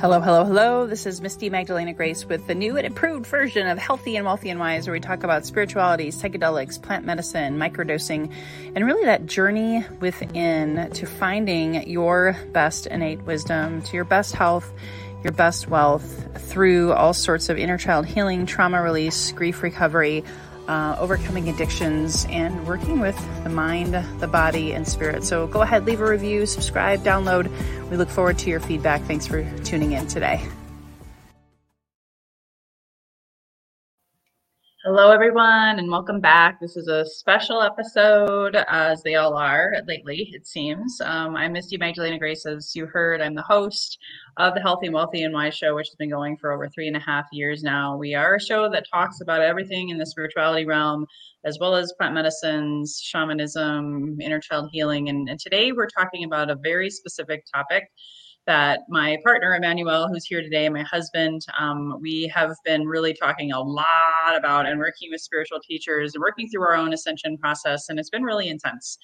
Hello, hello, hello. This is Misty Magdalena Grace with the new and improved version of Healthy and Wealthy and Wise, where we talk about spirituality, psychedelics, plant medicine, microdosing, and really that journey within to finding your best innate wisdom, to your best health, your best wealth through all sorts of inner child healing, trauma release, grief recovery uh, overcoming addictions, and working with the mind, the body, and spirit. So go ahead, leave a review, subscribe, download. We look forward to your feedback. Thanks for tuning in today. Hello, everyone, and welcome back. This is a special episode, as they all are lately, it seems. Um, I'm Misty Magdalena Grace, as you heard. I'm the host of the Healthy and Wealthy and Wise show, which has been going for over three and a half years now. We are a show that talks about everything in the spirituality realm, as well as plant medicines, shamanism, inner child healing. And, and today we're talking about a very specific topic that my partner Emmanuel, who's here today, and my husband, um, we have been really talking a lot about and working with spiritual teachers, and working through our own ascension process, and it's been really intense.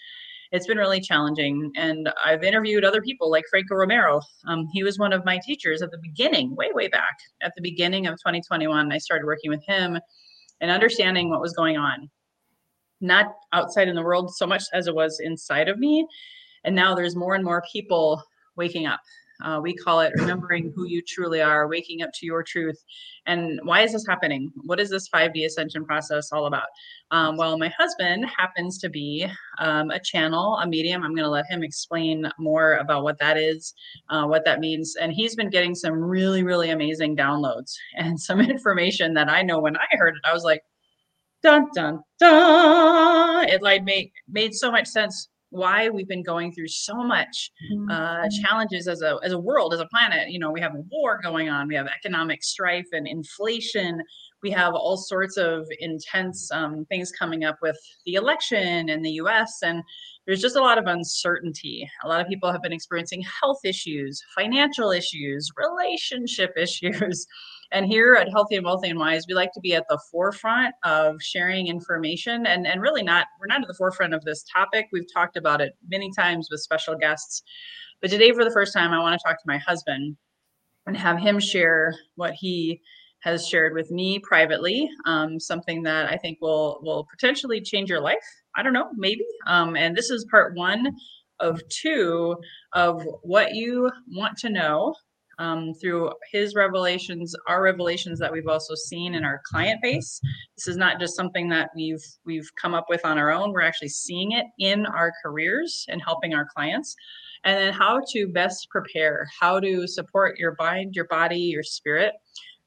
It's been really challenging, and I've interviewed other people like Franco Romero. Um, he was one of my teachers at the beginning, way way back at the beginning of 2021. I started working with him and understanding what was going on, not outside in the world so much as it was inside of me. And now there's more and more people waking up uh, we call it remembering who you truly are, waking up to your truth. And why is this happening? What is this 5D ascension process all about? Um, well, my husband happens to be um, a channel, a medium. I'm going to let him explain more about what that is, uh, what that means. And he's been getting some really, really amazing downloads and some information that I know when I heard it, I was like, dun dun dun. It like made made so much sense why we've been going through so much uh, mm-hmm. challenges as a as a world as a planet. You know we have a war going on. We have economic strife and inflation. We have all sorts of intense um, things coming up with the election in the us and there's just a lot of uncertainty. A lot of people have been experiencing health issues financial issues relationship issues and here at Healthy and Wealthy and Wise, we like to be at the forefront of sharing information and, and really not, we're not at the forefront of this topic. We've talked about it many times with special guests. But today, for the first time, I want to talk to my husband and have him share what he has shared with me privately, um, something that I think will will potentially change your life. I don't know, maybe. Um, and this is part one of two of what you want to know um, through his revelations, our revelations that we've also seen in our client base. This is not just something that we've we've come up with on our own. We're actually seeing it in our careers and helping our clients. And then how to best prepare, how to support your mind, your body, your spirit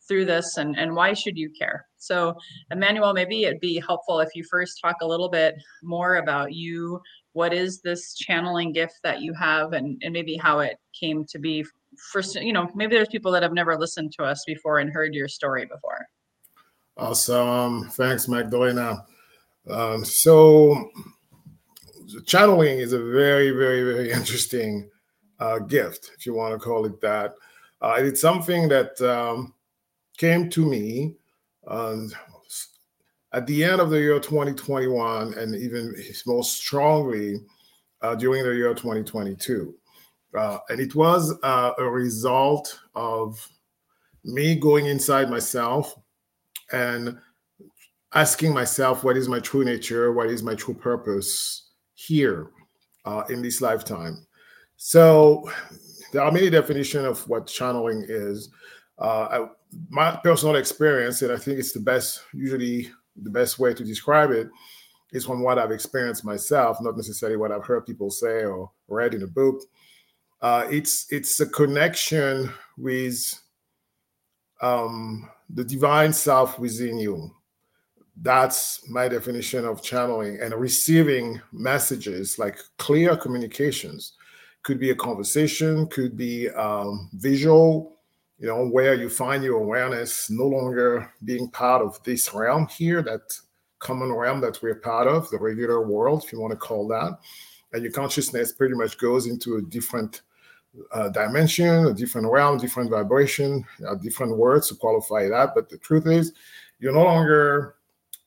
through this and, and why should you care so emmanuel maybe it'd be helpful if you first talk a little bit more about you what is this channeling gift that you have and, and maybe how it came to be for you know maybe there's people that have never listened to us before and heard your story before. Awesome. Thanks magdalena. Um, so channeling is a very very very interesting uh, gift if you want to call it that. Uh, it's something that um, came to me um, at the end of the year 2021 and even most strongly uh, during the year 2022 uh, and it was uh, a result of me going inside myself and asking myself, what is my true nature? What is my true purpose here uh, in this lifetime? So there are many definitions of what channeling is. Uh, I, my personal experience, and I think it's the best, usually the best way to describe it, is from what I've experienced myself, not necessarily what I've heard people say or read in a book uh, it's it's a connection with um, the divine self within you. That's my definition of channeling and receiving messages like clear communications. Could be a conversation, could be um, visual, you know, where you find your awareness no longer being part of this realm here, that common realm that we're part of, the regular world, if you want to call that. And your consciousness pretty much goes into a different uh, dimension, a different realm, different vibration, uh, different words to qualify that. But the truth is, you're no longer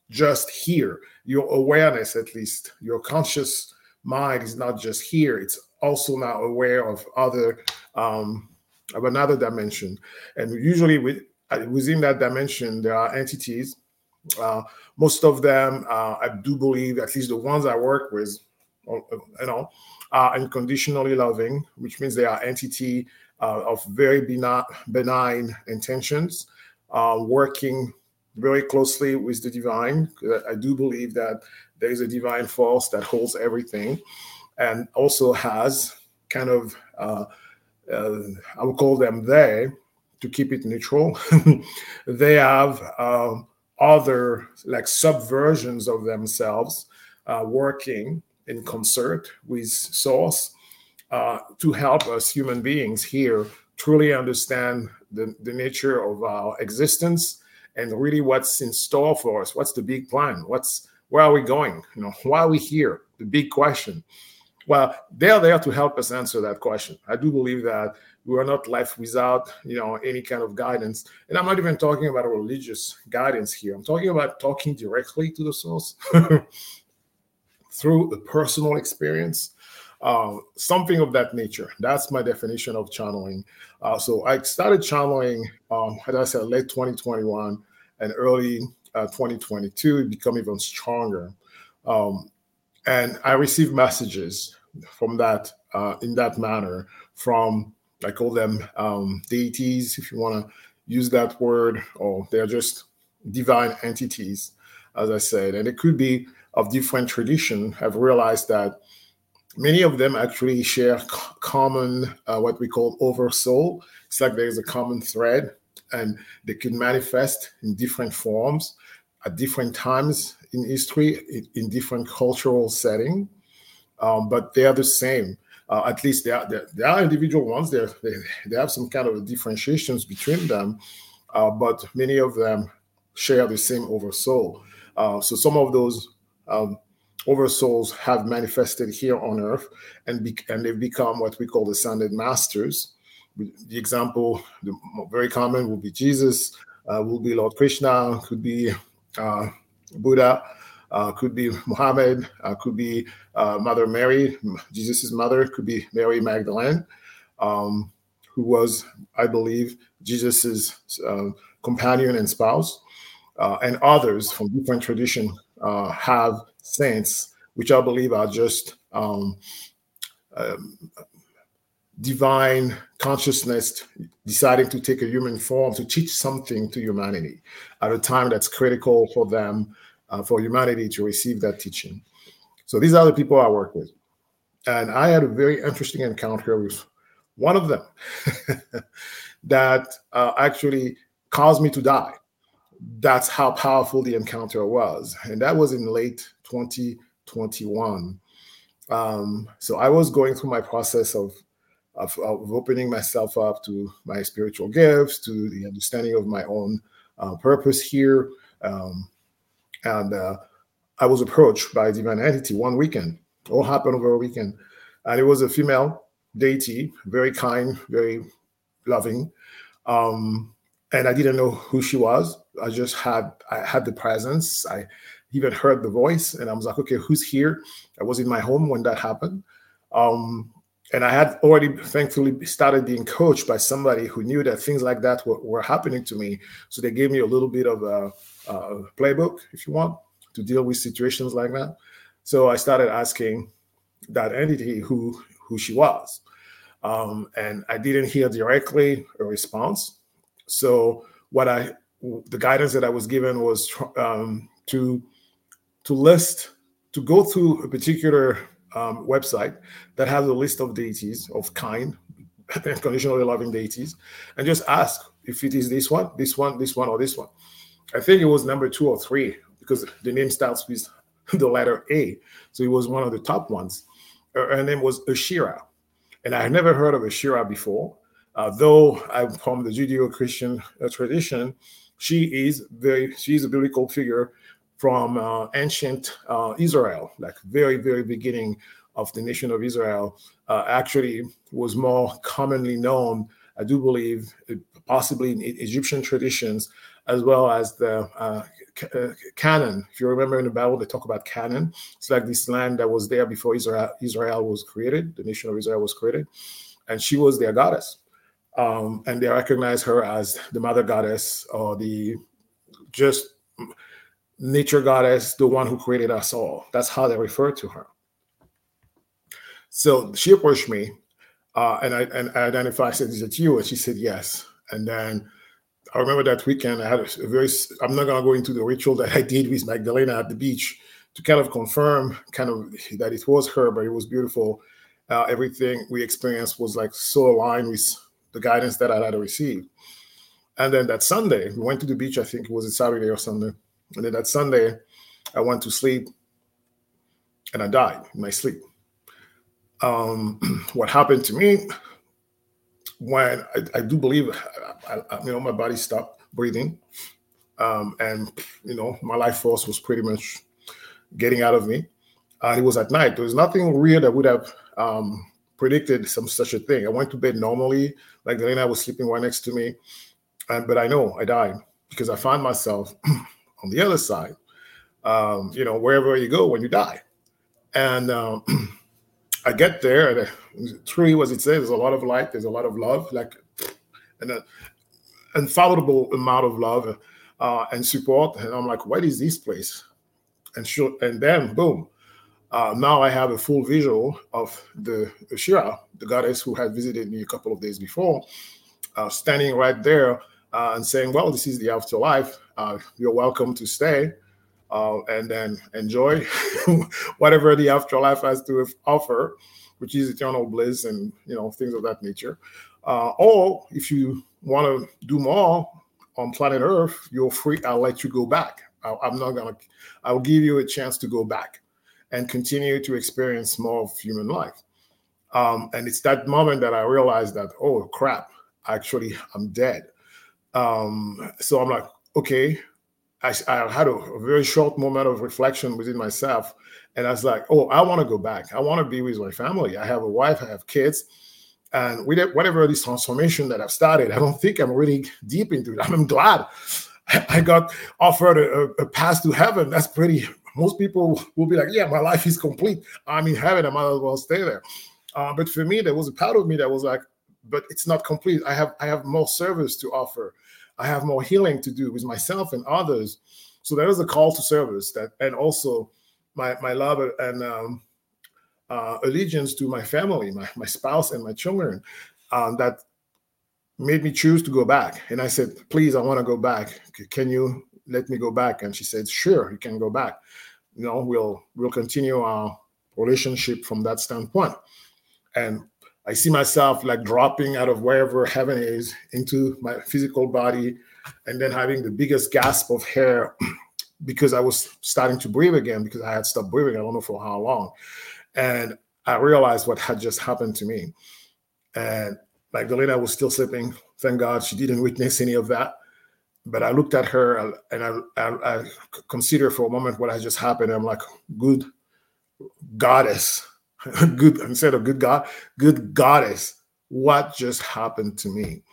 just here. Your awareness, at least, your conscious mind is not just here. It's also now aware of other um, of another dimension. And usually uh, within that dimension, there are entities. Uh, most of them, uh, I do believe, at least the ones I work with, you know, are unconditionally loving, which means they are entity uh, of very benign, intentions, uh, working very closely with the divine. I do believe that there is a divine force that holds everything and also has kind of, uh, uh, I would call them they, to keep it neutral. they have um, other like subversions of themselves uh, working in concert with Source uh, to help us human beings here truly understand the, the nature of our existence and really what's in store for us. What's the big plan? What's where are we going? You know, why are we here? The big question. Well, they're there to help us answer that question. I do believe that we are not left without, you know, any kind of guidance. And I'm not even talking about religious guidance here. I'm talking about talking directly to the source through a personal experience, uh, something of that nature. That's my definition of channeling. Uh, so I started channeling, um, as I said, late 2021 and early uh, 2022. It become even stronger. Um, and I received messages from that uh, in that manner from I call them um, deities, if you want to use that word, or they're just divine entities, as I said. And it could be of different tradition. I've realized that many of them actually share common, uh, what we call oversoul. It's like there's a common thread, and they can manifest in different forms at different times in history, in different cultural setting. Um, but they are the same. Uh, at least there are, there, are individual ones. There they, they have some kind of differentiations between them, uh, but many of them share the same oversoul. Uh, so some of those um, oversouls have manifested here on Earth, and be, and they've become what we call the ascended masters. The example, the very common, will be Jesus, uh, will be Lord Krishna, could be uh, Buddha uh, could be Muhammad, uh, could be uh, Mother Mary, Jesus's mother, could be Mary Magdalene, um, who was, I believe, Jesus's uh, companion and spouse, uh, and others from different tradition uh, have saints, which I believe are just um, um, divine consciousness deciding to take a human form to teach something to humanity at a time that's critical for them uh, for humanity to receive that teaching. So these are the people I work with. And I had a very interesting encounter with one of them that uh, actually caused me to die. That's how powerful the encounter was. And that was in late 2021. Um, so I was going through my process of, of, of, opening myself up to my spiritual gifts, to the understanding of my own uh, purpose here. Um, and uh, I was approached by a divine entity one weekend. All happened over a weekend, and it was a female deity, very kind, very loving. Um, and I didn't know who she was. I just had I had the presence. I even heard the voice, and I was like, okay, who's here? I was in my home when that happened. Um, and I had already thankfully started being coached by somebody who knew that things like that were, were happening to me. So they gave me a little bit of a, a, playbook, if you want, to deal with situations like that. So I started asking that entity who who she was, um, and I didn't hear directly a response. So what I the guidance that I was given was um, to to list to go through a particular um, website that has a list of deities of kind, conditionally loving deities, and just ask if it is this one, this one, this one, or this one. I think it was number two or three because the name starts with the letter A. So it was one of the top ones. Her name was Ashira. And I had never heard of Ashira before. Uh, though I'm from the Judeo-Christian uh, tradition, she is very she's a biblical figure from uh, ancient uh, Israel, like very, very beginning of the nation of Israel, uh, actually was more commonly known, I do believe, possibly in Egyptian traditions, as well as the uh, uh, Canaan. If you remember in the Bible, they talk about Canaan. It's like this land that was there before Israel, Israel was created, the nation of Israel was created, and she was their goddess. Um, and they recognize her as the mother goddess or the just nature goddess, the one who created us all. That's how they refer to her. So she approached me, uh, and I and I identified. I said, "Is it you?" And she said, "Yes." And then I remember that weekend. I had a very. I'm not gonna go into the ritual that I did with Magdalena at the beach to kind of confirm, kind of that it was her, but it was beautiful. Uh, everything we experienced was like so aligned with the guidance that I had received. And then that Sunday, we went to the beach. I think it was a Saturday or Sunday. And then that Sunday, I went to sleep, and I died in my sleep. Um, what happened to me when I, I do believe, I, I, you know, my body stopped breathing, um, and you know, my life force was pretty much getting out of me. Uh, it was at night. There was nothing real that would have um, predicted some such a thing. I went to bed normally, like Elena was sleeping right next to me, and but I know I died because I found myself on the other side. Um, you know, wherever you go when you die, and um, I get there, and uh, true as it says, there's a lot of light, there's a lot of love, like an unfathomable amount of love uh, and support. And I'm like, what is this place? And sure, and then boom, uh, now I have a full visual of the Shira, the goddess who had visited me a couple of days before, uh, standing right there uh, and saying, "Well, this is the afterlife. Uh, you're welcome to stay, uh, and then enjoy whatever the afterlife has to offer, which is eternal bliss and you know things of that nature. Uh, or if you want to do more on planet Earth, you're free. I'll let you go back. I, I'm not gonna. I'll give you a chance to go back." And continue to experience more of human life. Um, and it's that moment that I realized that, oh crap, actually I'm dead. Um, so I'm like, okay. I, I had a, a, very short moment of reflection within myself. And I was like, oh, I want to go back. I want to be with my family. I have a wife, I have kids. And with it, whatever this transformation that I've started, I don't think I'm really deep into it. I'm glad I got offered a, a path to heaven. That's pretty most people will be like, yeah, my life is complete. I'm in heaven. I might as well stay there. Uh, but for me, there was a part of me that was like, but it's not complete. I have I have more service to offer. I have more healing to do with myself and others. So there is a call to service that, and also my my love and um, uh, allegiance to my family, my my spouse and my children, um, that made me choose to go back. And I said, please, I want to go back. Can you let me go back. And she said, sure, you can go back. You know, we'll we'll continue our relationship from that standpoint. And I see myself like dropping out of wherever heaven is into my physical body and then having the biggest gasp of hair because I was starting to breathe again because I had stopped breathing. I don't know for how long. And I realized what had just happened to me. And Magdalena was still sleeping. Thank God she didn't witness any of that but I looked at her and I, I, I considered for a moment what has just happened. I'm like, good goddess, good instead of good God, good goddess. What just happened to me?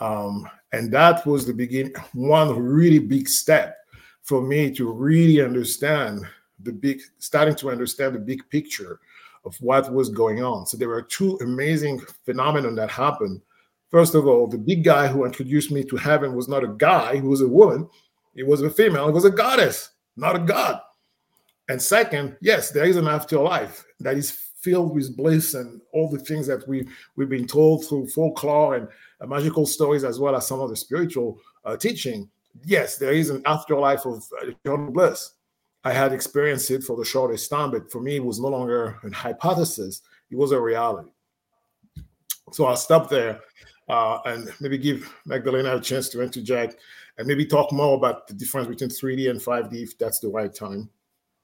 Um, and that was the beginning, one really big step for me to really understand the big, starting to understand the big picture of what was going on. So there were two amazing phenomena that happened First of all, the big guy who introduced me to heaven was not a guy, he was a woman. It was a female, it was a goddess, not a god. And second, yes, there is an afterlife that is filled with bliss and all the things that we we've been told through folklore and uh, magical stories, as well as some of the spiritual uh, teaching. Yes, there is an afterlife of uh, eternal bliss. I had experienced it for the shortest time, but for me, it was no longer a hypothesis; it was a reality. So I'll stop there uh, and maybe give Magdalena a chance to interject and maybe talk more about the difference between 3D and 5D if that's the right time.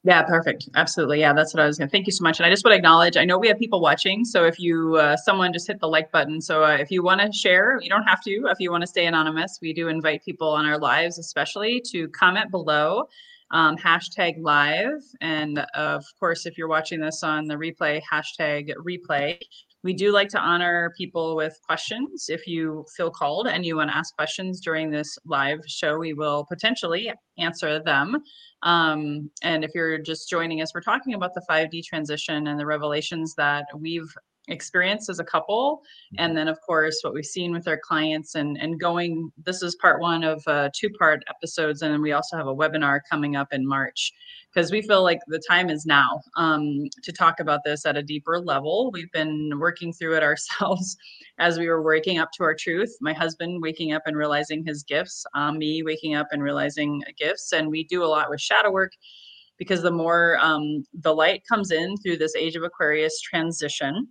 Yeah, perfect. Absolutely. Yeah, that's what I was going to. Thank you so much. And I just want to acknowledge. I know we have people watching, so if you, uh, someone just hit the like button. So uh, if you want to share, you don't have to. If you want to stay anonymous, we do invite people on our lives, especially to comment below, um, hashtag live, and of course, if you're watching this on the replay, hashtag replay. We do like to honor people with questions. If you feel called and you want to ask questions during this live show, we will potentially answer them. Um, and if you're just joining us, we're talking about the 5D transition and the revelations that we've experience as a couple and then of course what we've seen with our clients and and going this is part one of uh, two part episodes and then we also have a webinar coming up in march because we feel like the time is now um, to talk about this at a deeper level. We've been working through it ourselves as we were waking up to our truth my husband waking up and realizing his gifts um, me waking up and realizing gifts and we do a lot with shadow work because the more um, the light comes in through this age of aquarius transition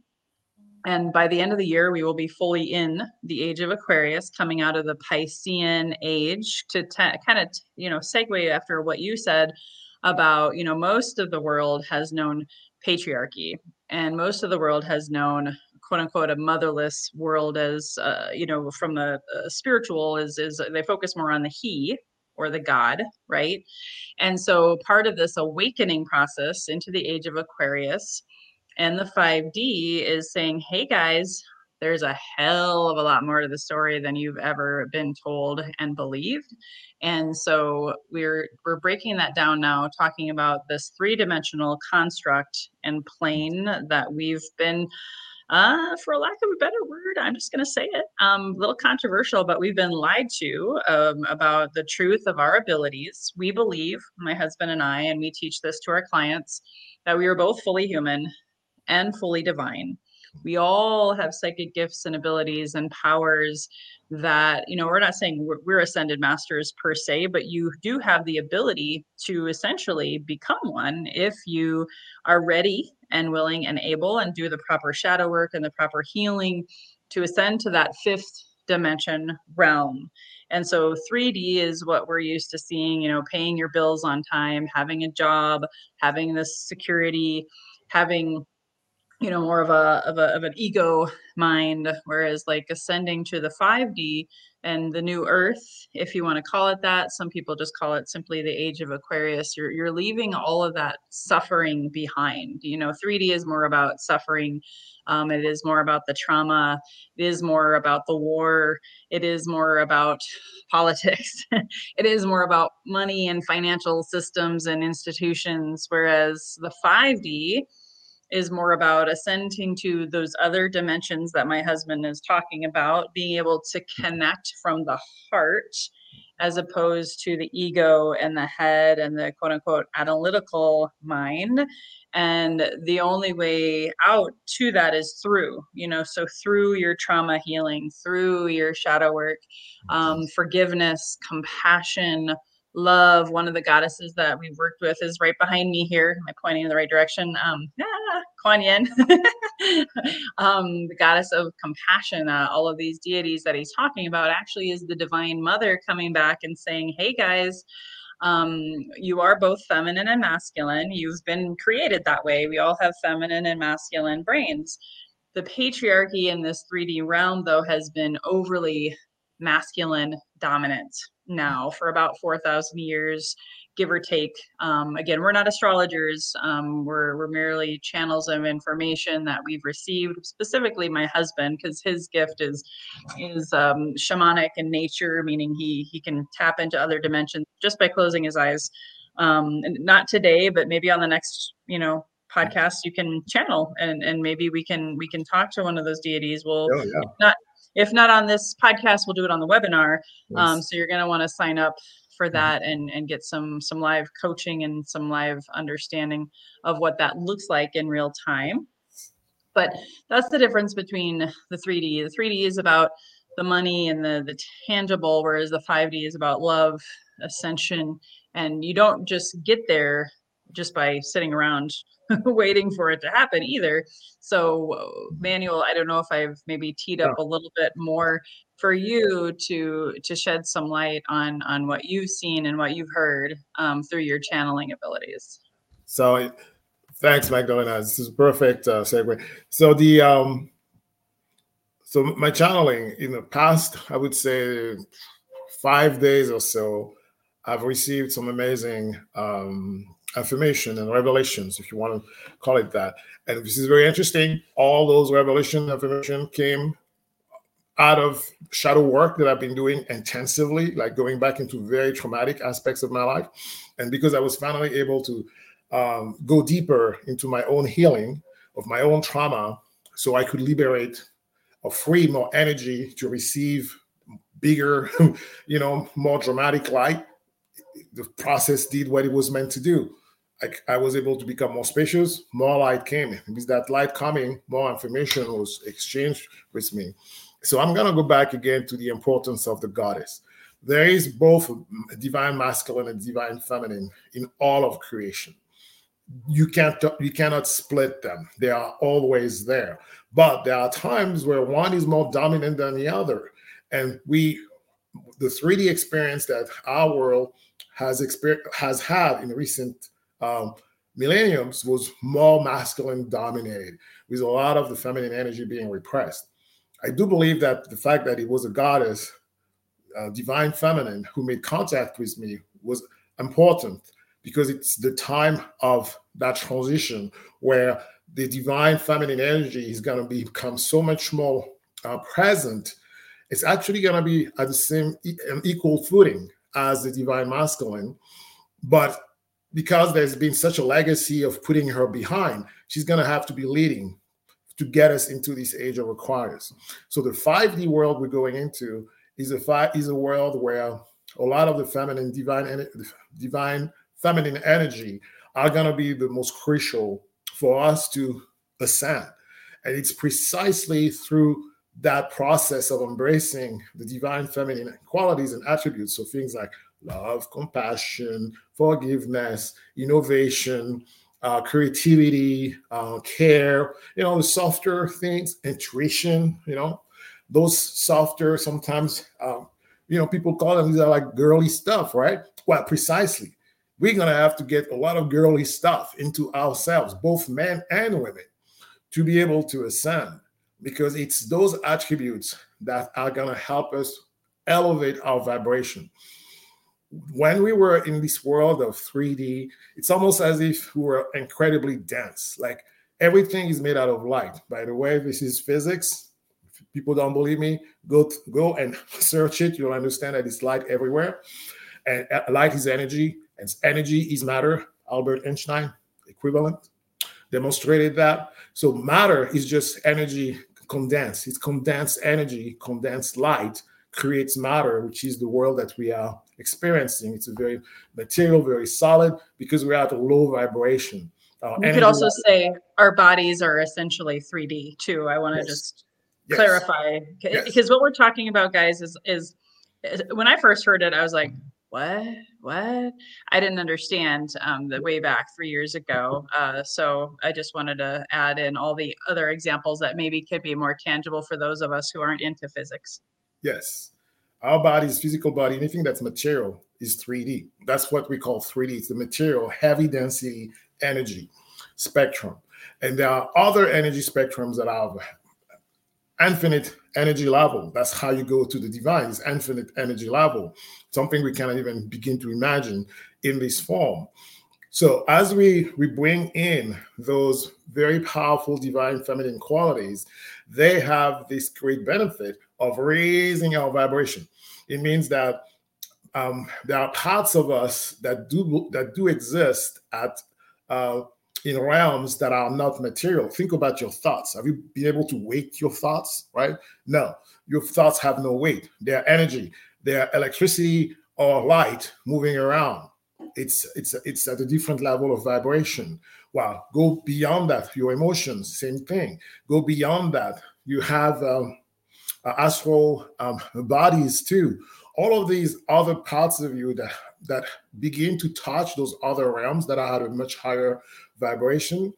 and by the end of the year, we will be fully in the age of Aquarius, coming out of the Piscean age to kind of, you know, segue after what you said about, you know, most of the world has known patriarchy and most of the world has known quote unquote a motherless world as uh, you know from the a spiritual is is they focus more on the he or the god right? And so part of this awakening process into the age of aquarius and the 5D is saying, hey guys, there's a hell of a lot more to the story than you've ever been told and believed. And so we're we're breaking that down now, talking about this three-dimensional construct and plane that we've been uh, for lack of a better word, I'm just going to say it. Um, a little controversial, but we've been lied to um, about the truth of our abilities. We believe, my husband and I, and we teach this to our clients, that we are both fully human and fully divine. We all have psychic gifts and abilities and powers that, you know, we're not saying we're, we're ascended masters per se, but you do have the ability to essentially become one if you are ready and willing and able and do the proper shadow work and the proper healing to ascend to that fifth dimension realm. And so 3D is what we're used to seeing, you know, paying your bills on time, having a job, having this security, having you know more of a of a of an ego mind whereas like ascending to the 5d and the new earth if you want to call it that some people just call it simply the age of aquarius you're you're leaving all of that suffering behind. You know 3d is more about suffering um, it is more about the trauma it is more about the war it is more about politics it is more about money and financial systems and institutions whereas the 5d is more about ascending to those other dimensions that my husband is talking about, being able to connect from the heart as opposed to the ego and the head and the quote unquote analytical mind. And the only way out to that is through, you know, so through your trauma healing, through your shadow work, um, forgiveness, compassion, love one of the goddesses that we've worked with is right behind me here am i pointing in the right direction um ah, kuan yin um the goddess of compassion uh, all of these deities that he's talking about actually is the divine mother coming back and saying hey guys um, you are both feminine and masculine. You've been created that way. We all have feminine and masculine brains. The patriarchy in this 3D realm, though, has been overly masculine dominant now for about 4,000 years, give or take. Um, again, we're not astrologers. Um, we're, we're merely channels of information that we've received, specifically my husband, because his gift is is um, shamanic in nature, meaning he he can tap into other dimensions just by closing his eyes. Um, and not today, but maybe on the next, you know, podcast you can channel and and maybe we can we can talk to one of those deities we'll oh, yeah. not if not on this podcast, we'll do it on the webinar. Um, so you're going to want to sign up for that and and get some some live coaching and some live understanding of what that looks like in real time. But that's the difference between the 3D. The 3D is about the money and the the tangible, whereas the 5D is about love, ascension, and you don't just get there just by sitting around waiting for it to happen either. So, Manuel, I don't know if I've maybe teed up a little bit more for you to to shed some light on on what you've seen and what you've heard um, through your channeling abilities. So, thanks, Magdalena. This is perfect uh, segue. So the um, so my channeling in the past, I would say five days or so, I've received some amazing um, affirmation and revelations, if you want to call it that. And this is very interesting. All those revelation affirmation came out of shadow work that I've been doing intensively, like going back into very traumatic aspects of my life. And because I was finally able to um, go deeper into my own healing of my own trauma, so I could liberate or free more energy to receive bigger, you know, more dramatic light. The process did what it was meant to do. I, I was able to become more spacious, more light came. It that light coming, more information was exchanged with me. So I'm going to go back again to the importance of the goddess. There is both divine masculine and divine feminine in all of creation. You can't you cannot split them. They are always there. But there are times where one is more dominant than the other. And we the 3D experience that our world has exper- has had in recent um, millenniums was more masculine dominated, with a lot of the feminine energy being repressed. I do believe that the fact that it was a goddess, divine feminine, who made contact with me was important because it's the time of that transition where the divine feminine energy is going to become so much more uh, present. It's actually going to be at the same equal footing as the divine masculine, but because there's been such a legacy of putting her behind, she's going to have to be leading to get us into this age of Aquarius. So the 5D world we're going into is a is a world where a lot of the feminine divine divine feminine energy are going to be the most crucial for us to ascend. And it's precisely through that process of embracing the divine feminine qualities and attributes. So things like love, compassion, forgiveness, innovation, uh, creativity, uh, care, you know, the softer things, intuition, you know, those softer, sometimes, uh, you know, people call them, these are like girly stuff, right? Well, precisely. We're going to have to get a lot of girly stuff into ourselves, both men and women, to be able to ascend because it's those attributes that are going to help us elevate our vibration when we were in this world of 3D, it's almost as if we were incredibly dense. Like everything is made out of light. By the way, this is physics. If people don't believe me, go go and search it. You'll understand that it's light everywhere, and uh, light is energy, and energy is matter. Albert Einstein equivalent demonstrated that. So matter is just energy condensed. It's condensed energy, condensed light creates matter, which is the world that we are experiencing. It's a very material, very solid, because we're at a low vibration. Uh, you could also say our bodies are essentially 3D too. I want to yes. just yes. clarify because yes. what we're talking about, guys, is, is is when I first heard it, I was like, what what i didn't understand um, the way back three years ago uh, so i just wanted to add in all the other examples that maybe could be more tangible for those of us who aren't into physics yes our body's physical body, anything that's material, is 3D. That's what we call 3D. It's the material, heavy density energy spectrum. And there are other energy spectrums that are infinite energy level. That's how you go to the divine, is infinite energy level, something we cannot even begin to imagine in this form. So as we we bring in those very powerful divine feminine qualities, they have this great benefit of raising our vibration. It means that um, there are parts of us that do that do exist at uh, in realms that are not material. Think about your thoughts. Have you been able to weight your thoughts? Right? No, your thoughts have no weight. They're energy. They're electricity or light moving around. It's it's it's at a different level of vibration. Well, Go beyond that. Your emotions, same thing. Go beyond that. You have um, uh, astral um, bodies too. All of these other parts of you that that begin to touch those other realms that are at a much higher vibration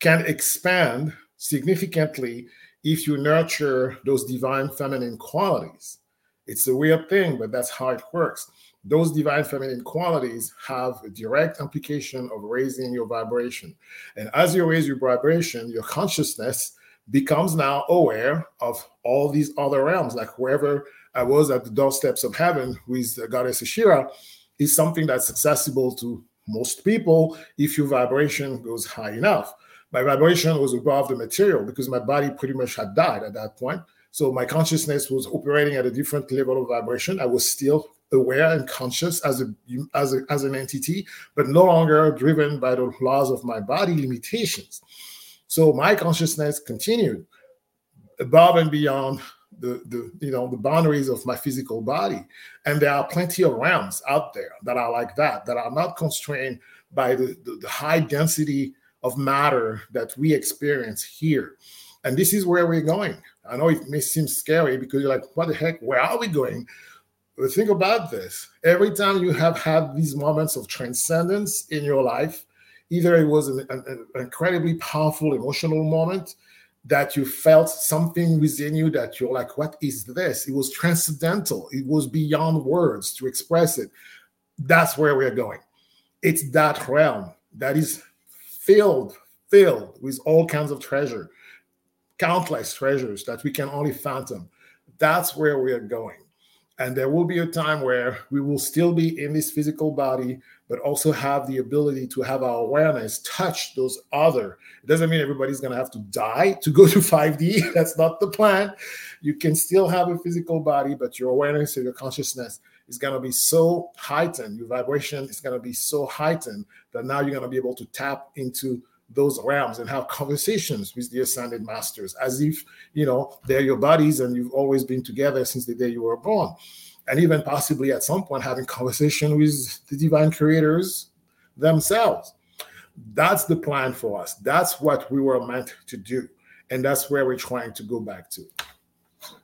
can expand significantly if you nurture those divine feminine qualities. It's a weird thing, but that's how it works. Those divine feminine qualities have a direct implication of raising your vibration. And as you raise your vibration, your consciousness becomes now aware of all these other realms. Like wherever I was at the doorsteps of heaven with the goddess Ashira, is something that's accessible to most people if your vibration goes high enough. My vibration was above the material because my body pretty much had died at that point. So my consciousness was operating at a different level of vibration. I was still aware and conscious as a as a, as an entity, but no longer driven by the laws of my body limitations. So my consciousness continued above and beyond the, the you know the boundaries of my physical body. And there are plenty of realms out there that are like that that are not constrained by the, the, the high density of matter that we experience here. And this is where we're going. I know it may seem scary because you're like what the heck? Where are we going? But think about this. Every time you have had these moments of transcendence in your life either it was an, an, incredibly powerful emotional moment that you felt something within you that you're like, what is this? It was transcendental, it was beyond words to express it. That's where we're going. It's that realm that is filled, filled with all kinds of treasure, countless treasures that we can only fathom. That's where we are going. And there will be a time where we will still be in this physical body, but also have the ability to have our awareness touch those other. It doesn't mean everybody's going to have to die to go to 5D. That's not the plan. You can still have a physical body, but your awareness or your consciousness is going to be so heightened. Your vibration is going to be so heightened that now you're going to be able to tap into those realms and have conversations with the ascended masters as if you know they're your buddies and you've always been together since the day you were born. And even possibly at some point having conversation with the divine creators themselves. That's the plan for us. That's what we were meant to do. And that's where we're trying to go back to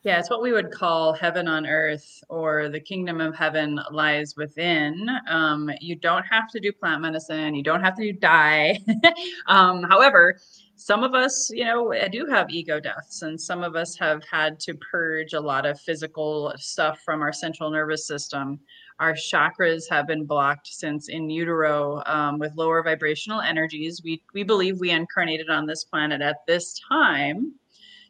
yeah, it's what we would call heaven on earth, or the kingdom of heaven lies within. Um, you don't have to do plant medicine, you don't have to die. um, however, some of us, you know, do have ego deaths, and some of us have had to purge a lot of physical stuff from our central nervous system. Our chakras have been blocked since in utero um, with lower vibrational energies. We we believe we incarnated on this planet at this time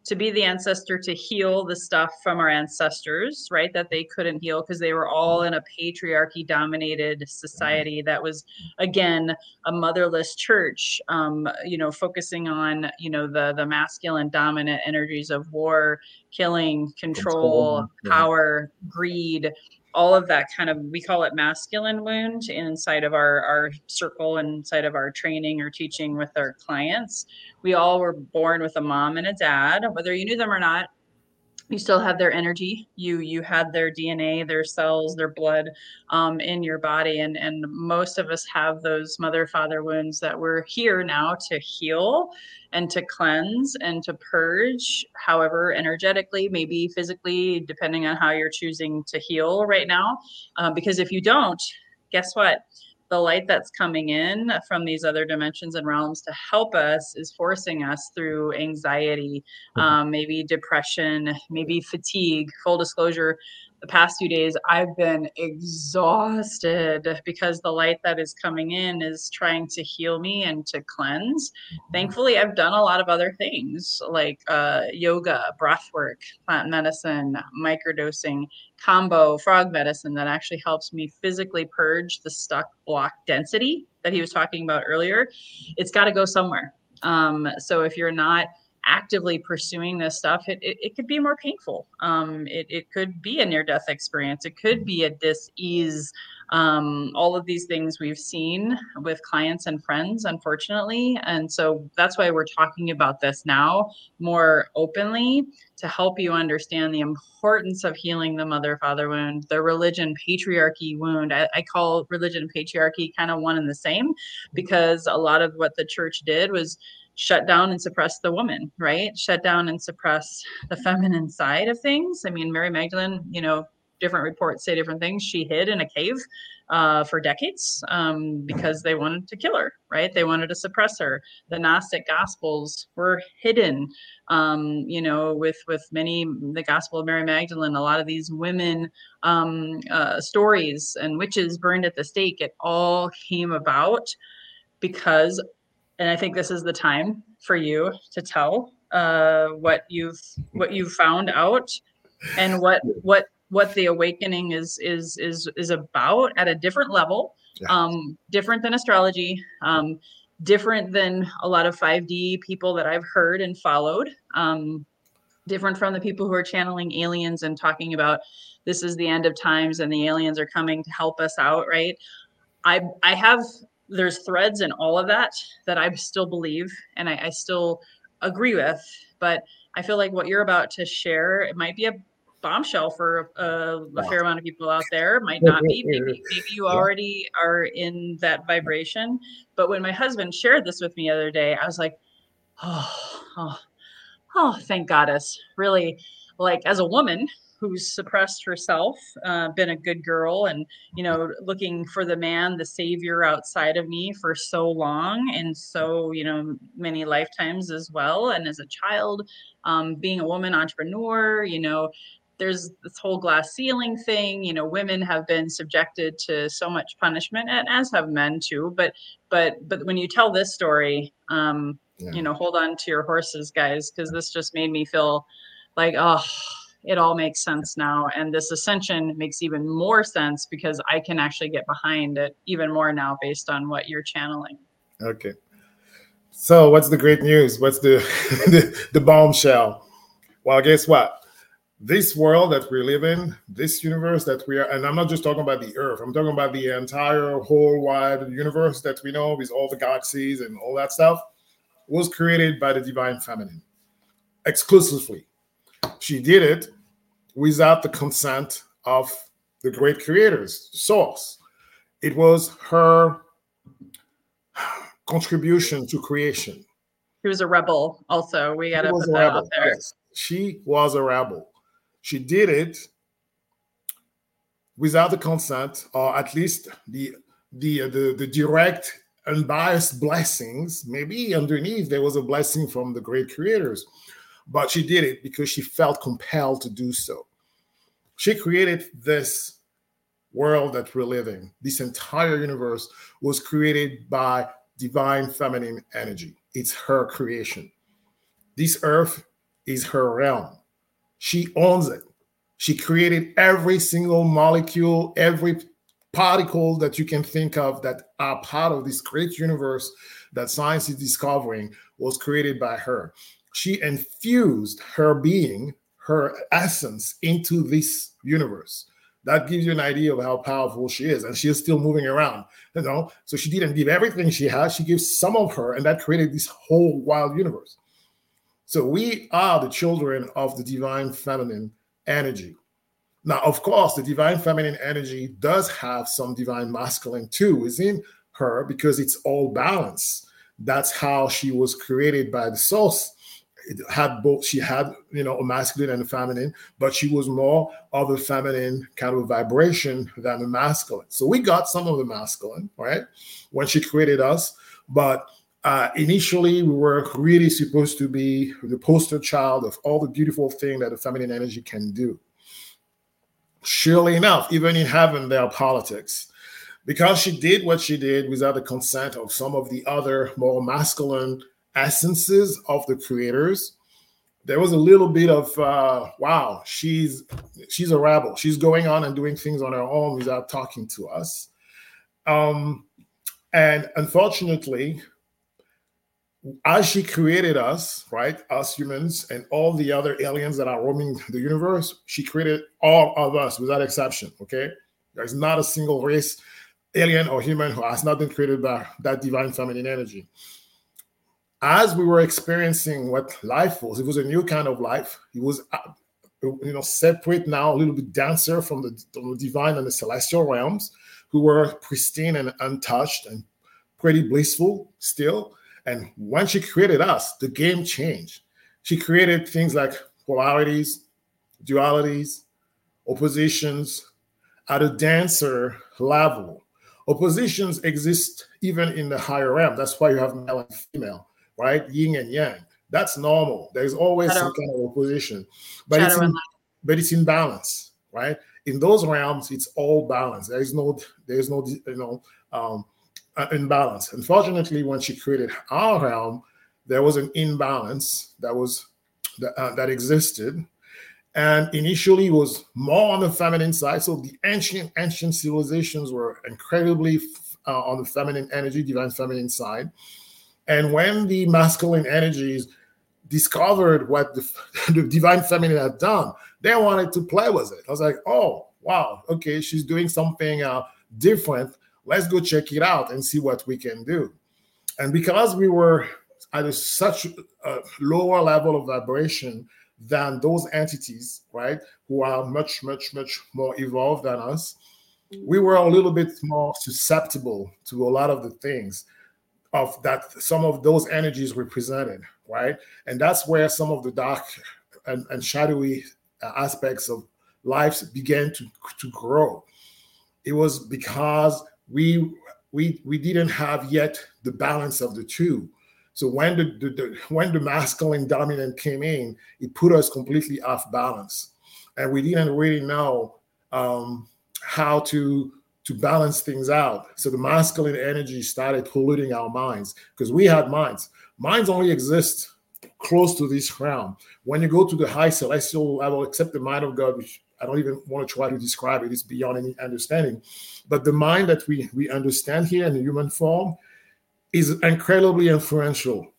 to be the ancestor to heal the stuff from our ancestors, right? That they couldn't heal because they were all in a patriarchy dominated society that was, again, a motherless church, um, you know, focusing on, you know, the, the masculine dominant energies of war, killing, control, control power, greed, all of that kind of we call it masculine wound inside of our our circle inside of our training or teaching with our clients. We all were born with a mom and a dad whether you knew them or not you still have their energy. You you had their dna their cells their blood um, in your body. And and most of us have those mother father wounds that we're here now to heal and to cleanse and to purge however energetically maybe physically depending on how you're choosing to heal right now. Uh, because if you don't guess what the light that's coming in from these other dimensions and realms to help us is forcing us through anxiety, mm-hmm. um, maybe depression, maybe fatigue. Full disclosure, the past few days I've been exhausted because the light that is coming in is trying to heal me and to cleanse. Mm-hmm. Thankfully, I've done a lot of other things like uh, yoga, breath work, plant medicine, microdosing, Kambo, frog medicine that actually helps me physically purge the stuck block density that he was talking about earlier. It's got to go somewhere. Um, so if you're not actively pursuing this stuff, it, it, it could be more painful. Um, it, it could be a near death experience. It could be a dis-ease. Um, all of these things we've seen with clients and friends, unfortunately. And so that's why we're talking about this now more openly to help you understand the importance of healing the mother father wound, the religion patriarchy wound. I, I call religion patriarchy kind of one and the same because a lot of what the church did was shut down and suppress the woman, right? Shut down and suppress the feminine side of things. I mean, Mary Magdalene, you know, different reports say different things. She hid in a cave uh, for decades um, because they wanted to kill her, right? They wanted to suppress her. The Gnostic Gospels were hidden, um, you know, with with many the Gospel of Mary Magdalene. A lot of these women um, uh, stories and witches burned at the stake. It all came about because and I think this is the time for you to tell uh, what you've what you've found out and what what what the awakening is is is is about at a different level, yeah. um, different than astrology, um, different than a lot of 5D people that I've heard and followed, um, different from the people who are channeling aliens and talking about this is the end of times and the aliens are coming to help us out, right? I I have there's threads in all of that that I still believe and I, I still agree with. But I feel like what you're about to share, it might be a bombshell for a, a fair amount of people out there. Might not be. Maybe, maybe you already are in that vibration. But when my husband shared this with me the other day, I was like, oh, oh, oh thank goddess. Really, like as a woman who's suppressed herself, uh, been a good girl, and you know, looking for the man, the savior outside of me for so long and so you know many lifetimes as well. And as a child, um, being a woman entrepreneur, you know, there's this whole glass ceiling thing you know women have been subjected to so much punishment and as have men too but but but when you tell this story um yeah. you know hold on to your horses guys because this just made me feel like oh it all makes sense now. And this ascension makes even more sense because i can actually get behind it even more now based on what you're channeling. Okay. So what's the great news? What's the the, the bombshell? Well guess what? This world that we live in, this universe that we are, and I'm not just talking about the Earth, I'm talking about the entire whole wide universe that we know with all the galaxies and all that stuff, was created by the divine feminine exclusively. She did it without the consent of the great creators, source. It was her contribution to creation. She was a rebel, also. We got to put that rebel, out there. Yes. She was a rebel she did it without the consent, or at least the the the, the direct unbiased blessings. Maybe underneath there was a blessing from the great creators, but she did it because she felt compelled to do so. She created this world that we're living. This entire universe was created by divine feminine energy. It's her creation. This earth is her realm. She owns it. She created every single molecule, every particle that you can think of that are part of this great universe that science is discovering was created by her. She infused her being, her essence into this universe. That gives you an idea of how powerful she is. And she is still moving around, you know. So she didn't give everything she had, she gives some of her, and that created this whole wild universe. So we are the children of the divine feminine energy. Now, of course, the divine feminine energy does have some divine masculine too within her because it's all balance. That's how she was created by the source. It had both, she had, you know, a masculine and a feminine, but she was more of a feminine kind of vibration than a masculine. So we got some of the masculine, right? When she created us, but uh, initially, we were really supposed to be the poster child of all the beautiful thing that the feminine energy can do. Surely enough, even in heaven, there are politics. Because she did what she did without the consent of some of the other more masculine essences of the creators, there was a little bit of uh, wow, she's she's a rebel. She's going on and doing things on her own without talking to us. Um, and unfortunately, as she created us, right, us humans and all the other aliens that are roaming the universe, she created all of us without exception. Okay. There's not a single race, alien or human, who has not been created by that divine feminine energy. As we were experiencing what life was, it was a new kind of life. It was, uh, you know, separate now, a little bit denser from the, from the divine and the celestial realms, who were pristine and untouched and pretty blissful still and when she created us, the game changed. She created things like polarities, dualities, oppositions at a denser level. Oppositions exist even in the higher realm. That's why you have male and female, right? Yin and yang. That's normal. There's always some kind of opposition, but it's in, but it's in balance, right? In those realms, it's all balance. There is no, there is no, you know, um, uh, imbalance. Unfortunately, when she created our realm, there was an imbalance that was that, uh, that existed, and initially was more on the feminine side. So the ancient ancient civilizations were incredibly uh, on the feminine energy, divine feminine side, and when the masculine energies discovered what the, the divine feminine had done, they wanted to play with it. I was like, oh wow, okay, she's doing something uh, different let's go check it out and see what we can do. And because we were at a, such a lower level of vibration than those entities, right, who are much, much, much more evolved than us, we were a little bit more susceptible to a lot of the things of that some of those energies represented, right? And that's where some of the dark and, and shadowy aspects of life began to, to grow. It was because we we we didn't have yet the balance of the two. So when the, the, the, when the masculine dominant came in, it put us completely off balance, and we didn't really know um, how to to balance things out. So the masculine energy started polluting our minds because we had minds. Minds only exist close to this crown. When you go to the high celestial level, except the mind of God, which I don't even want to try to describe it, it's beyond any understanding. But the mind that we, we understand here in the human form is incredibly influential.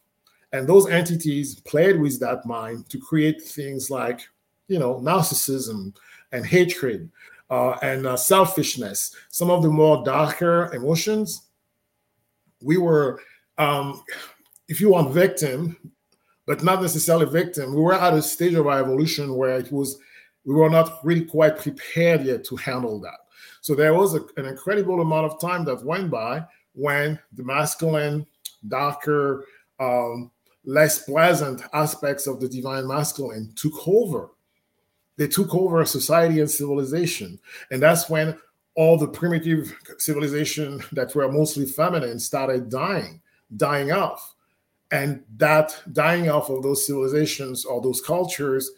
And those entities played with that mind to create things like, you know, narcissism and hatred uh, and uh, selfishness, some of the more darker emotions. We were, um, if you want, victim, but not necessarily victim. We were at a stage of our evolution where it was we were not really quite prepared yet to handle that. So there was a, an incredible amount of time that went by when the masculine, darker, um, less pleasant aspects of the divine masculine took over they took over society and civilization. And that's when all the primitive civilization that were mostly feminine started dying, dying off. And that dying off of those civilizations or those cultures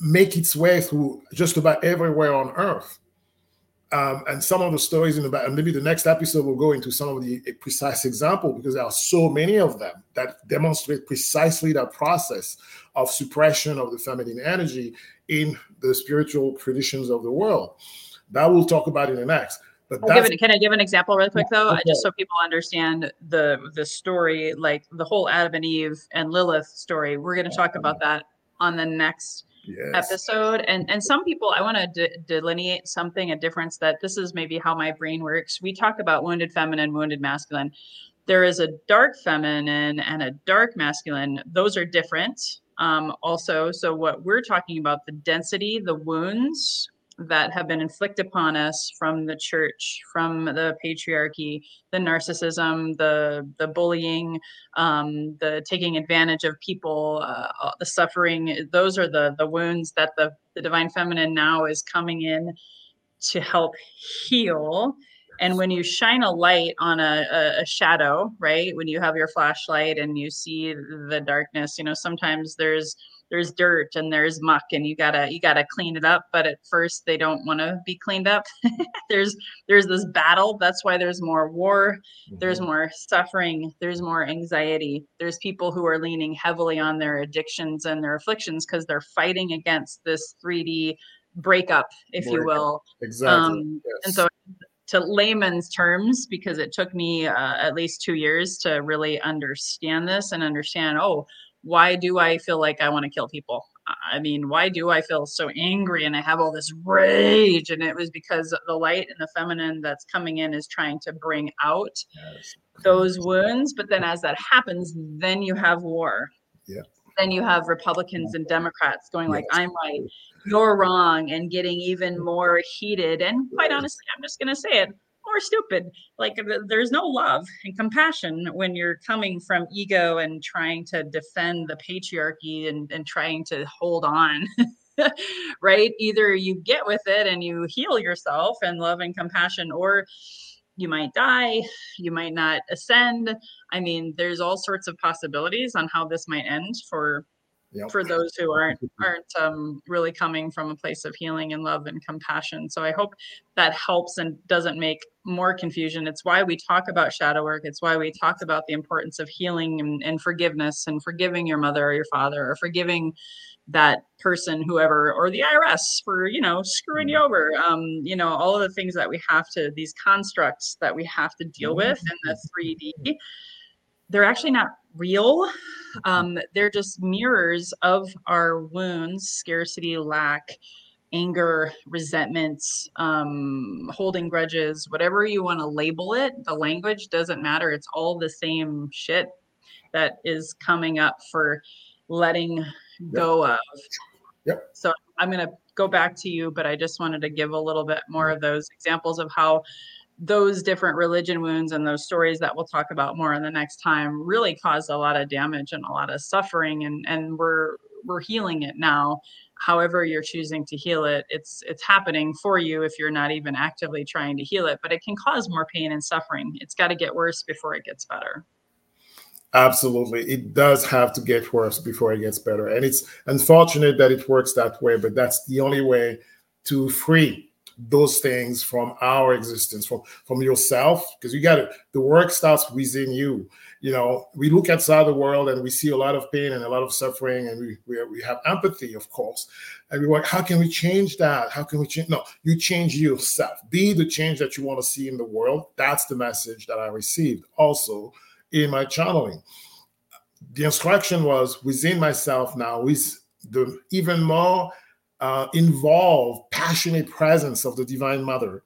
make its way through just about everywhere on earth. Um, and some of the stories in and maybe the next episode will go into some of the precise example because there are so many of them that demonstrate precisely that process of suppression of the feminine energy in the spiritual traditions of the world. That we'll talk about in the next. But an, can I give an example real quick though, okay. just so people understand the the story, like the whole Adam and Eve and Lilith story. We're going to talk about that on the next yes. episode. And and some people, I want to de- delineate something, a difference that this is maybe how my brain works. We talk about wounded feminine, wounded masculine. There is a dark feminine and a dark masculine. Those are different um, also. So, what we're talking about the density, the wounds that have been inflicted upon us from the church, from the patriarchy, the narcissism, the the bullying, um, the taking advantage of people, uh, the suffering. Those are the the wounds that the the divine feminine now is coming in to help heal and when you shine a light on a, a, shadow right when you have your flashlight and you see the darkness you know sometimes there's there's dirt and there's muck and you gotta you gotta clean it up. But at first they don't want to be cleaned up. There's there's this battle. That's why there's more war. Mm-hmm. there's more suffering. There's more anxiety. There's people who are leaning heavily on their addictions and their afflictions because they're fighting against this 3d breakup if you will. Exactly. Um, yes. and so to layman's terms because it took me uh, at least two years to really understand this and understand oh why do i feel like i want to kill people? I mean why do i feel so angry and i have all this rage? And it was because the light and the feminine that's coming in is trying to bring out yes. those wounds. But then as that happens then you have war. Yeah. Then you have republicans and democrats going like i'm right you're wrong and getting even mm. more heated and quite honestly i'm just going to say it more stupid. Like there's no love and compassion when you're coming from ego and trying to defend the patriarchy and, and trying to hold on right? Either you get with it and you heal yourself and love and compassion or you might die you might not ascend. I mean there's all sorts of possibilities on how this might end for yep. for those who aren't aren't um, really coming from a place of healing and love and compassion. So I hope that helps and doesn't make more confusion. It's why we talk about shadow work. It's why we talk about the importance of healing and, and forgiveness and forgiving your mother or your father or forgiving that person whoever or the irs for you know screwing you mm-hmm. over um you know all of the things that we have to these constructs that we have to deal with in the 3d they're actually not real. Um, they're just mirrors of our wounds, scarcity, lack, anger, resentments, um, holding grudges, whatever you want to label it, the language doesn't matter. It's all the same shit that is coming up for letting yep. go of. Yep. So I'm going to go back to you, but I just wanted to give a little bit more of those examples of how those different religion wounds and those stories that we'll talk about more in the next time really caused a lot of damage and a lot of suffering and and we're we're healing it now. However you're choosing to heal it it's it's happening for you if you're not even actively trying to heal it but it can cause more pain and suffering. It's got to get worse before it gets better. Absolutely. It does have to get worse before it gets better and it's unfortunate that it works that way but that's the only way to free those things from our existence from from yourself because you got it. The work starts within you. You know we look outside the world and we see a lot of pain and a lot of suffering and we we, we have empathy of course. And we like how can we change that? How can we change? No you change yourself. Be the change that you want to see in the world. That's the message that i received also in my channeling. The instruction was within myself now is the even more uh, passionate presence of the Divine Mother.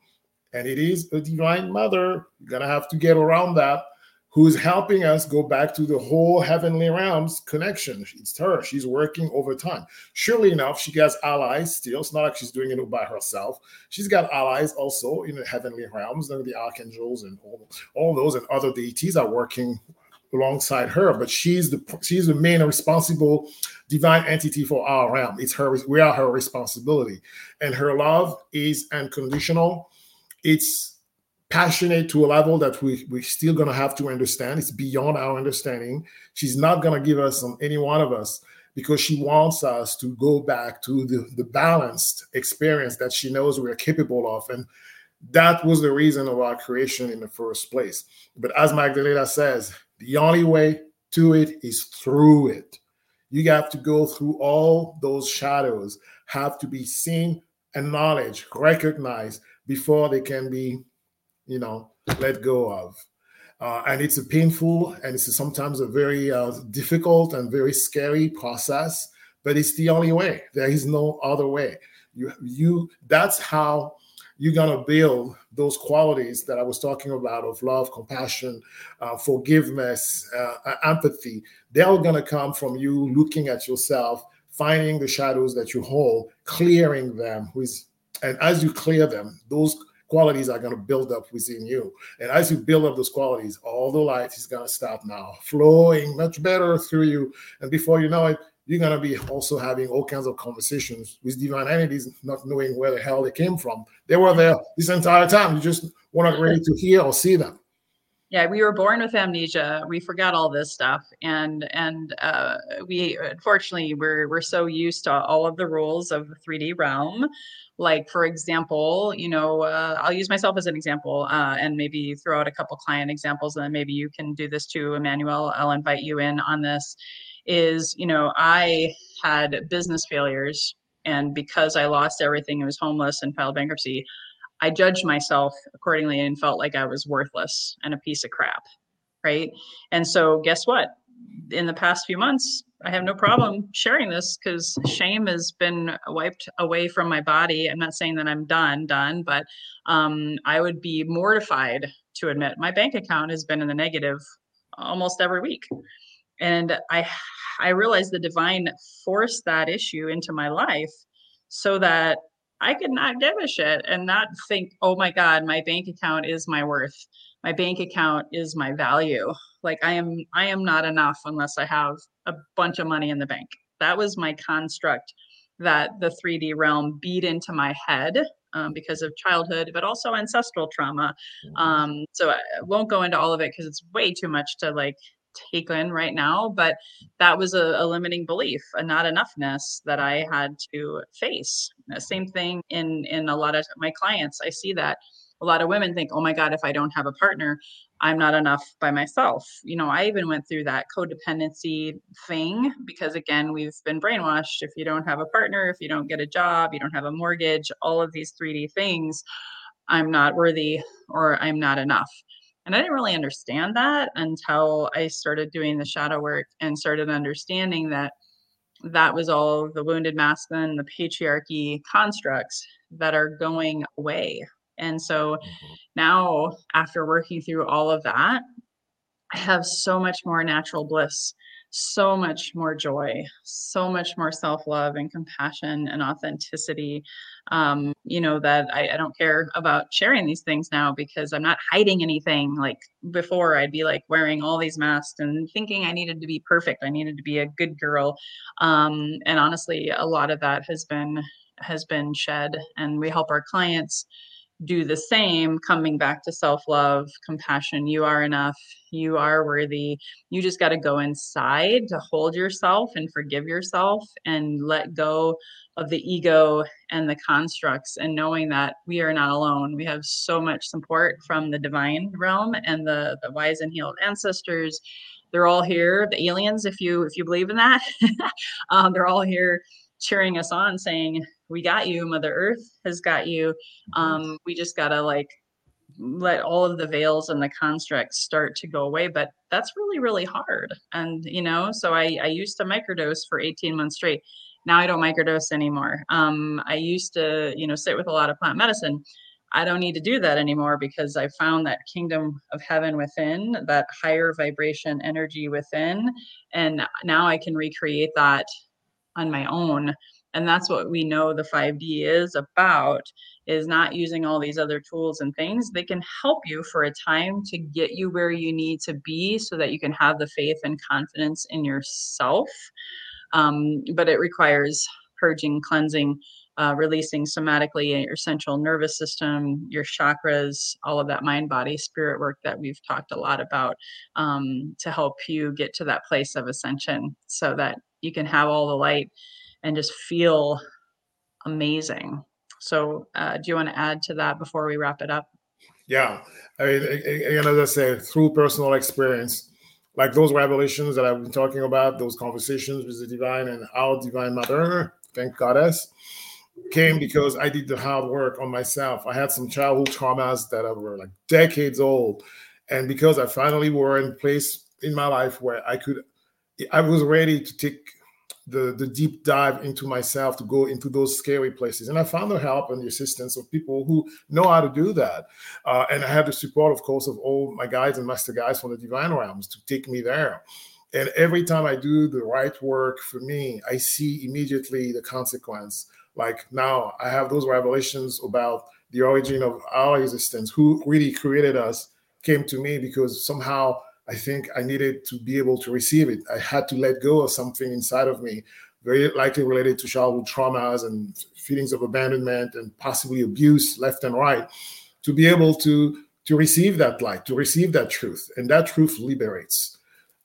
And it is a Divine Mother, you're going to have to get around that, who is helping us go back to the whole heavenly realms connection. It's her. She's working over time. Surely enough, she has allies still. It's not like she's doing it all by herself. She's got allies also in the heavenly realms, and the archangels and all, all those and other deities are working alongside her, but she's the she's the main responsible divine entity for our realm. It's her we are her responsibility, and her love is unconditional. It's passionate to a level that we we're still gonna have to understand. It's beyond our understanding. She's not gonna give us on any one of us because she wants us to go back to the, the balanced experience that she knows we're capable of and that was the reason of our creation in the first place. But as Magdalena says, the only way to it is through it. You have to go through all those shadows, have to be seen, acknowledged, recognized before they can be, you know, let go of. Uh, and it's a painful and it's sometimes a very uh, difficult and very scary process, but it's the only way. There is no other way. You, you. That's how you're going to build those qualities that I was talking about of love, compassion, uh, forgiveness, uh, empathy. They're going to come from you looking at yourself, finding the shadows that you hold, clearing them. With, and as you clear them, those qualities are going to build up within you. And as you build up those qualities, all the light is going to start now flowing much better through you. And before you know it, you're going to be also having all kinds of conversations with divine entities, not knowing where the hell they came from. They were there this entire time. You just were not ready to hear or see them. Yeah, we were born with amnesia. We forgot all this stuff, and and uh, we unfortunately we're we're so used to all of the rules of the 3D realm. Like for example, you know, uh, I'll use myself as an example, uh, and maybe throw out a couple client examples, and then maybe you can do this too, Emmanuel. I'll invite you in on this is you know i had business failures and because i lost everything and was homeless and filed bankruptcy i judged myself accordingly and felt like i was worthless and a piece of crap right? And so guess what? In the past few months i have no problem sharing this because shame has been wiped away from my body. I'm not saying that i'm done done but um, i would be mortified to admit my bank account has been in the negative almost every week and i I realized the divine forced that issue into my life so that I could not give a shit and not think, oh my God, my bank account is my worth. My bank account is my value. Like I am, I am not enough unless I have a bunch of money in the bank. That was my construct that the 3D realm beat into my head um, because of childhood, but also ancestral trauma. Mm-hmm. Um, so I won't go into all of it because it's way too much to like taken right now but that was a, a, limiting belief a not enoughness that i had to face. Same thing in in a lot of my clients i see that a lot of women think oh my god if i don't have a partner i'm not enough by myself. You know i even went through that codependency thing because again we've been brainwashed. If you don't have a partner if you don't get a job you don't have a mortgage all of these 3d things i'm not worthy or i'm not enough and I didn't really understand that until I started doing the shadow work and started understanding that that was all the wounded masculine, the patriarchy constructs that are going away. And so mm-hmm. now, after working through all of that, I have so much more natural bliss so much more joy, so much more self love and compassion and authenticity. Um, you know, that I, I, don't care about sharing these things now because I'm not hiding anything. Like before, I'd be like wearing all these masks and thinking I needed to be perfect, I needed to be a good girl. Um, and honestly, a lot of that has been has been shed and we help our clients do the same coming back to self-love compassion you are enough you are worthy. You just got to go inside to hold yourself and forgive yourself and let go of the ego and the constructs and knowing that we are not alone. We have so much support from the divine realm and the the wise and healed ancestors. They're all here the aliens if you if you believe in that. Um, they're all here cheering us on saying we got you mother earth has got you. Mm-hmm. um, we just gotta like let all of the veils and the constructs start to go away but that's really really hard. And you know so i i used to microdose for 18 months straight. Now i don't microdose anymore. Um, i used to you know sit with a lot of plant medicine. I don't need to do that anymore because i found that kingdom of heaven within that higher vibration energy within and now i can recreate that on my own and that's what we know the 5d is about is not using all these other tools and things. They can help you for a time to get you where you need to be so that you can have the faith and confidence in yourself. Um, but it requires purging cleansing uh, releasing somatically your central nervous system, your chakras, all of that mind, body, spirit work that we've talked a lot about um, to help you get to that place of ascension so that you can have all the light and just feel amazing. So, uh, do you want to add to that before we wrap it up? Yeah, I mean, again, as I said, through personal experience, like those revelations that I've been talking about, those conversations with the divine and our divine mother, thank goddess, came because I did the hard work on myself. I had some childhood traumas that were like decades old, and because I finally were in place in my life where I could, I was ready to take the, the deep dive into myself to go into those scary places. And I found the help and the assistance of people who know how to do that. Uh, and I had the support, of course, of all my guides and master guides from the divine realms to take me there. And every time I do the right work for me, I see immediately the consequence. Like now, I have those revelations about the origin of our existence, who really created us, came to me because somehow I think I needed to be able to receive it. I had to let go of something inside of me, very likely related to childhood traumas and feelings of abandonment and possibly abuse left and right, to be able to to receive that light, to receive that truth, and that truth liberates.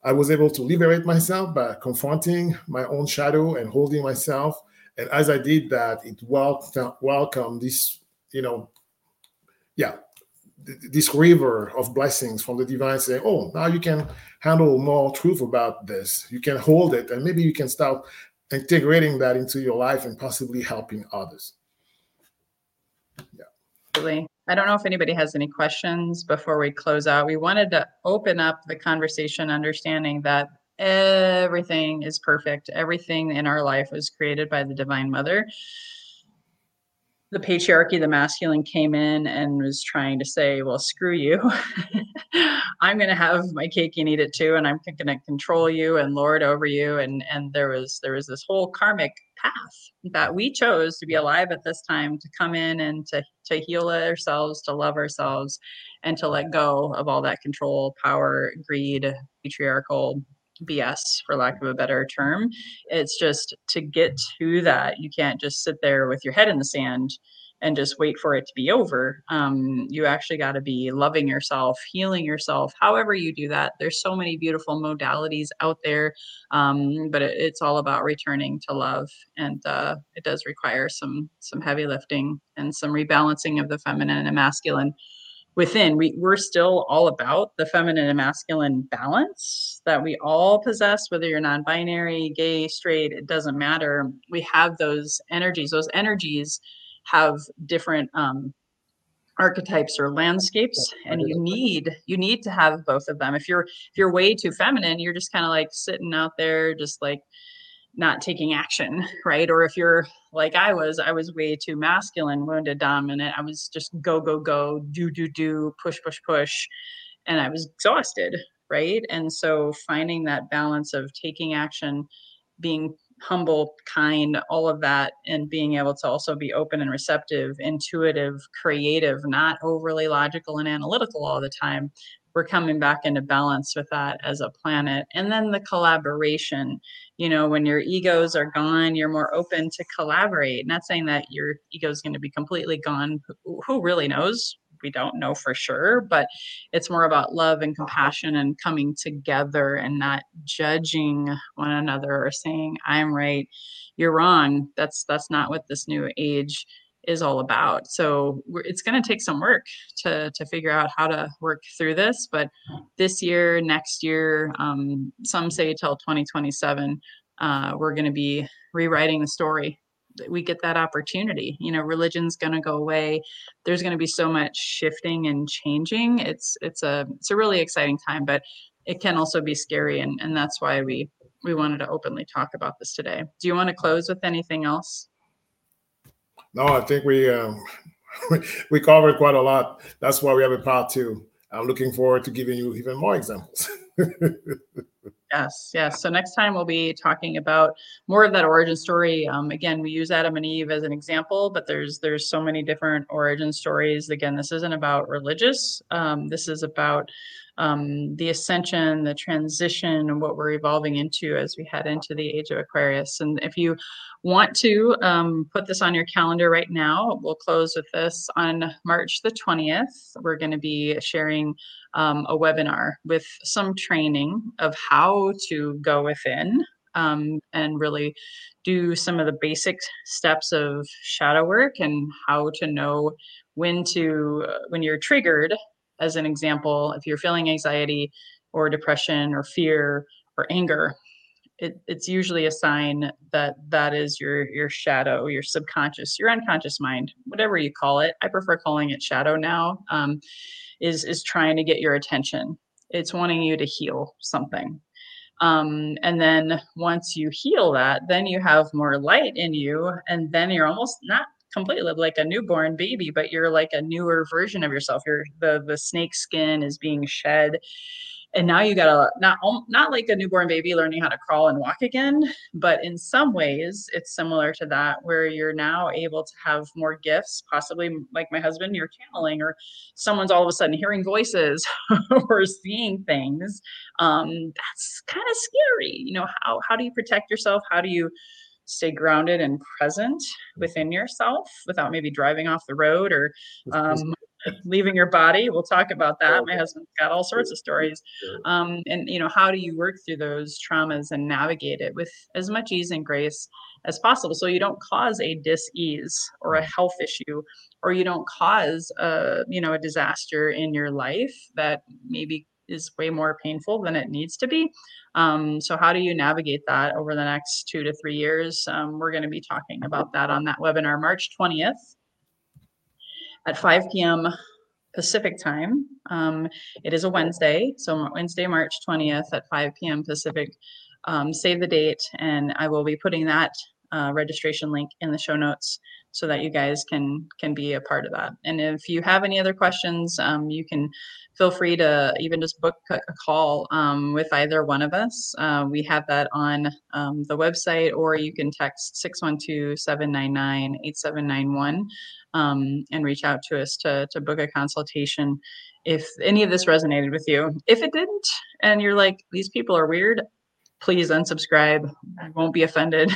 I was able to liberate myself by confronting my own shadow and holding myself. And as I did that, it welcomed, welcomed this, you know, yeah, this river of blessings from the divine saying, oh, now you can handle more truth about this. You can hold it, and maybe you can start integrating that into your life and possibly helping others. Yeah. I don't know if anybody has any questions before we close out. We wanted to open up the conversation, understanding that everything is perfect. Everything in our life was created by the Divine Mother the patriarchy, the masculine came in and was trying to say, well, screw you. I'm going to have my cake and eat it too. And I'm going to control you and lord over you. And, and there was, there was this whole karmic path that we chose to be alive at this time to come in and to, to heal ourselves, to love ourselves and to let go of all that control, power, greed, patriarchal BS, for lack of a better term. It's just to get to that, you can't just sit there with your head in the sand and just wait for it to be over. Um, you actually got to be loving yourself, healing yourself, however you do that. There's so many beautiful modalities out there, um, but it, it's all about returning to love, and uh, it does require some some heavy lifting and some rebalancing of the feminine and masculine within. We, we're still all about the feminine and masculine balance that we all possess whether you're non-binary gay straight it doesn't matter. We have those energies. Those energies have different um, archetypes or landscapes and you need you need to have both of them. If you're if you're way too feminine you're just kind of like sitting out there just like not taking action, right? Or if you're like I was, I was way too masculine, wounded, dominant. I was just go, go, go, do, do, do, push, push, push. And I was exhausted, right? And so finding that balance of taking action, being humble, kind, all of that, and being able to also be open and receptive, intuitive, creative, not overly logical and analytical all the time, we're coming back into balance with that as a planet. And then the collaboration, you know, when your egos are gone, you're more open to collaborate. Not saying that your ego is going to be completely gone. Who really knows? We don't know for sure, but it's more about love and compassion and coming together and not judging one another or saying, I'm right, you're wrong. That's that's not what this new age is all about. So it's going to take some work to to figure out how to work through this. But this year, next year, um, some say till 2027, uh, we're going to be rewriting the story. We get that opportunity. You know, religion's going to go away. There's going to be so much shifting and changing. It's it's a it's a really exciting time, but it can also be scary, and and that's why we we wanted to openly talk about this today. Do you want to close with anything else? No, I think we um, we covered quite a lot. That's why we have a part two. I'm looking forward to giving you even more examples. yes, yes. So next time we'll be talking about more of that origin story. Um, again, we use Adam and Eve as an example, but there's there's so many different origin stories. Again, this isn't about religious. Um, this is about um, the ascension, the transition, and what we're evolving into as we head into the age of Aquarius. And if you want to um, put this on your calendar right now, we'll close with this on March the 20th. We're going to be sharing um, a webinar with some training of how to go within um, and really do some of the basic steps of shadow work and how to know when to uh, when you're triggered as an example if you're feeling anxiety or depression or fear or anger it, it's usually a sign that that is your your shadow your subconscious your unconscious mind whatever you call it. I prefer calling it shadow now um, is is trying to get your attention. It's wanting you to heal something. Um, and then once you heal that then you have more light in you and then you're almost not completely like a newborn baby but you're like a newer version of yourself. You're the the snake skin is being shed and now you got to not not like a newborn baby learning how to crawl and walk again but in some ways it's similar to that where you're now able to have more gifts possibly like my husband you're channeling or someone's all of a sudden hearing voices or seeing things um, that's kind of scary. You know how how do you protect yourself? How do you stay grounded and present within yourself without maybe driving off the road or um, leaving your body. We'll talk about that. My husband's got all sorts of stories. Um, and, you know, how do you work through those traumas and navigate it with as much ease and grace as possible so you don't cause a dis-ease or a health issue or you don't cause a, you know, a disaster in your life that maybe is way more painful than it needs to be. Um, so, how do you navigate that over the next two to three years? Um, we're going to be talking about that on that webinar, March 20th at 5 p.m. Pacific time. Um, it is a Wednesday, so Wednesday, March 20th at 5 p.m. Pacific. Um, save the date, and I will be putting that uh, registration link in the show notes so that you guys can can be a part of that. And if you have any other questions, um, you can feel free to even just book a call um, with either one of us. Uh, we have that on um, the website, or you can text 612 799 8791 um, and reach out to us to, to book a consultation if any of this resonated with you. If it didn't, and you're like, these people are weird, please unsubscribe. I won't be offended.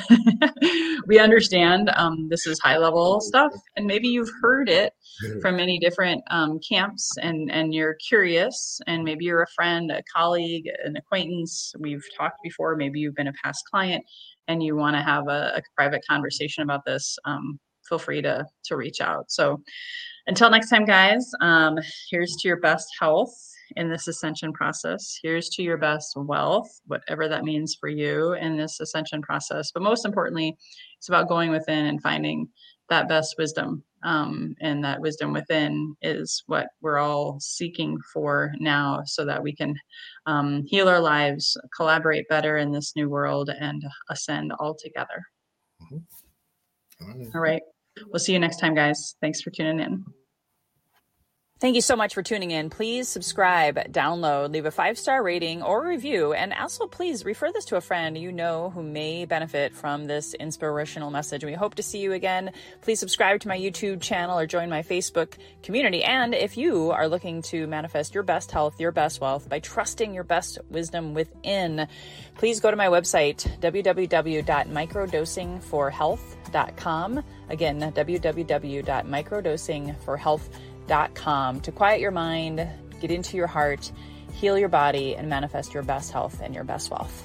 we understand um, this is high level stuff, and maybe you've heard it from many different um, camps, and and you're curious, and maybe you're a friend, a colleague, an acquaintance. We've talked before. Maybe you've been a past client, and you want to have a, a, private conversation about this. Um, feel free to to reach out. So until next time, guys, um, here's to your best health in this ascension process. Here's to your best wealth, whatever that means for you in this ascension process. But most importantly, it's about going within and finding that best wisdom. Um, and that wisdom within is what we're all seeking for now so that we can um, heal our lives, collaborate better in this new world, and ascend all together. Mm-hmm. All, right. all right. We'll see you next time, guys. Thanks for tuning in. Thank you so much for tuning in. Please subscribe, download, leave a five star rating or review, and also please refer this to a friend you know who may benefit from this inspirational message. We hope to see you again. Please subscribe to my YouTube channel or join my Facebook community. And if you are looking to manifest your best health, your best wealth by trusting your best wisdom within, please go to my website, www.microdosingforhealth.com. Again, www.microdosingforhealth.com com to quiet your mind, get into your heart, heal your body, and manifest your best health and your best wealth.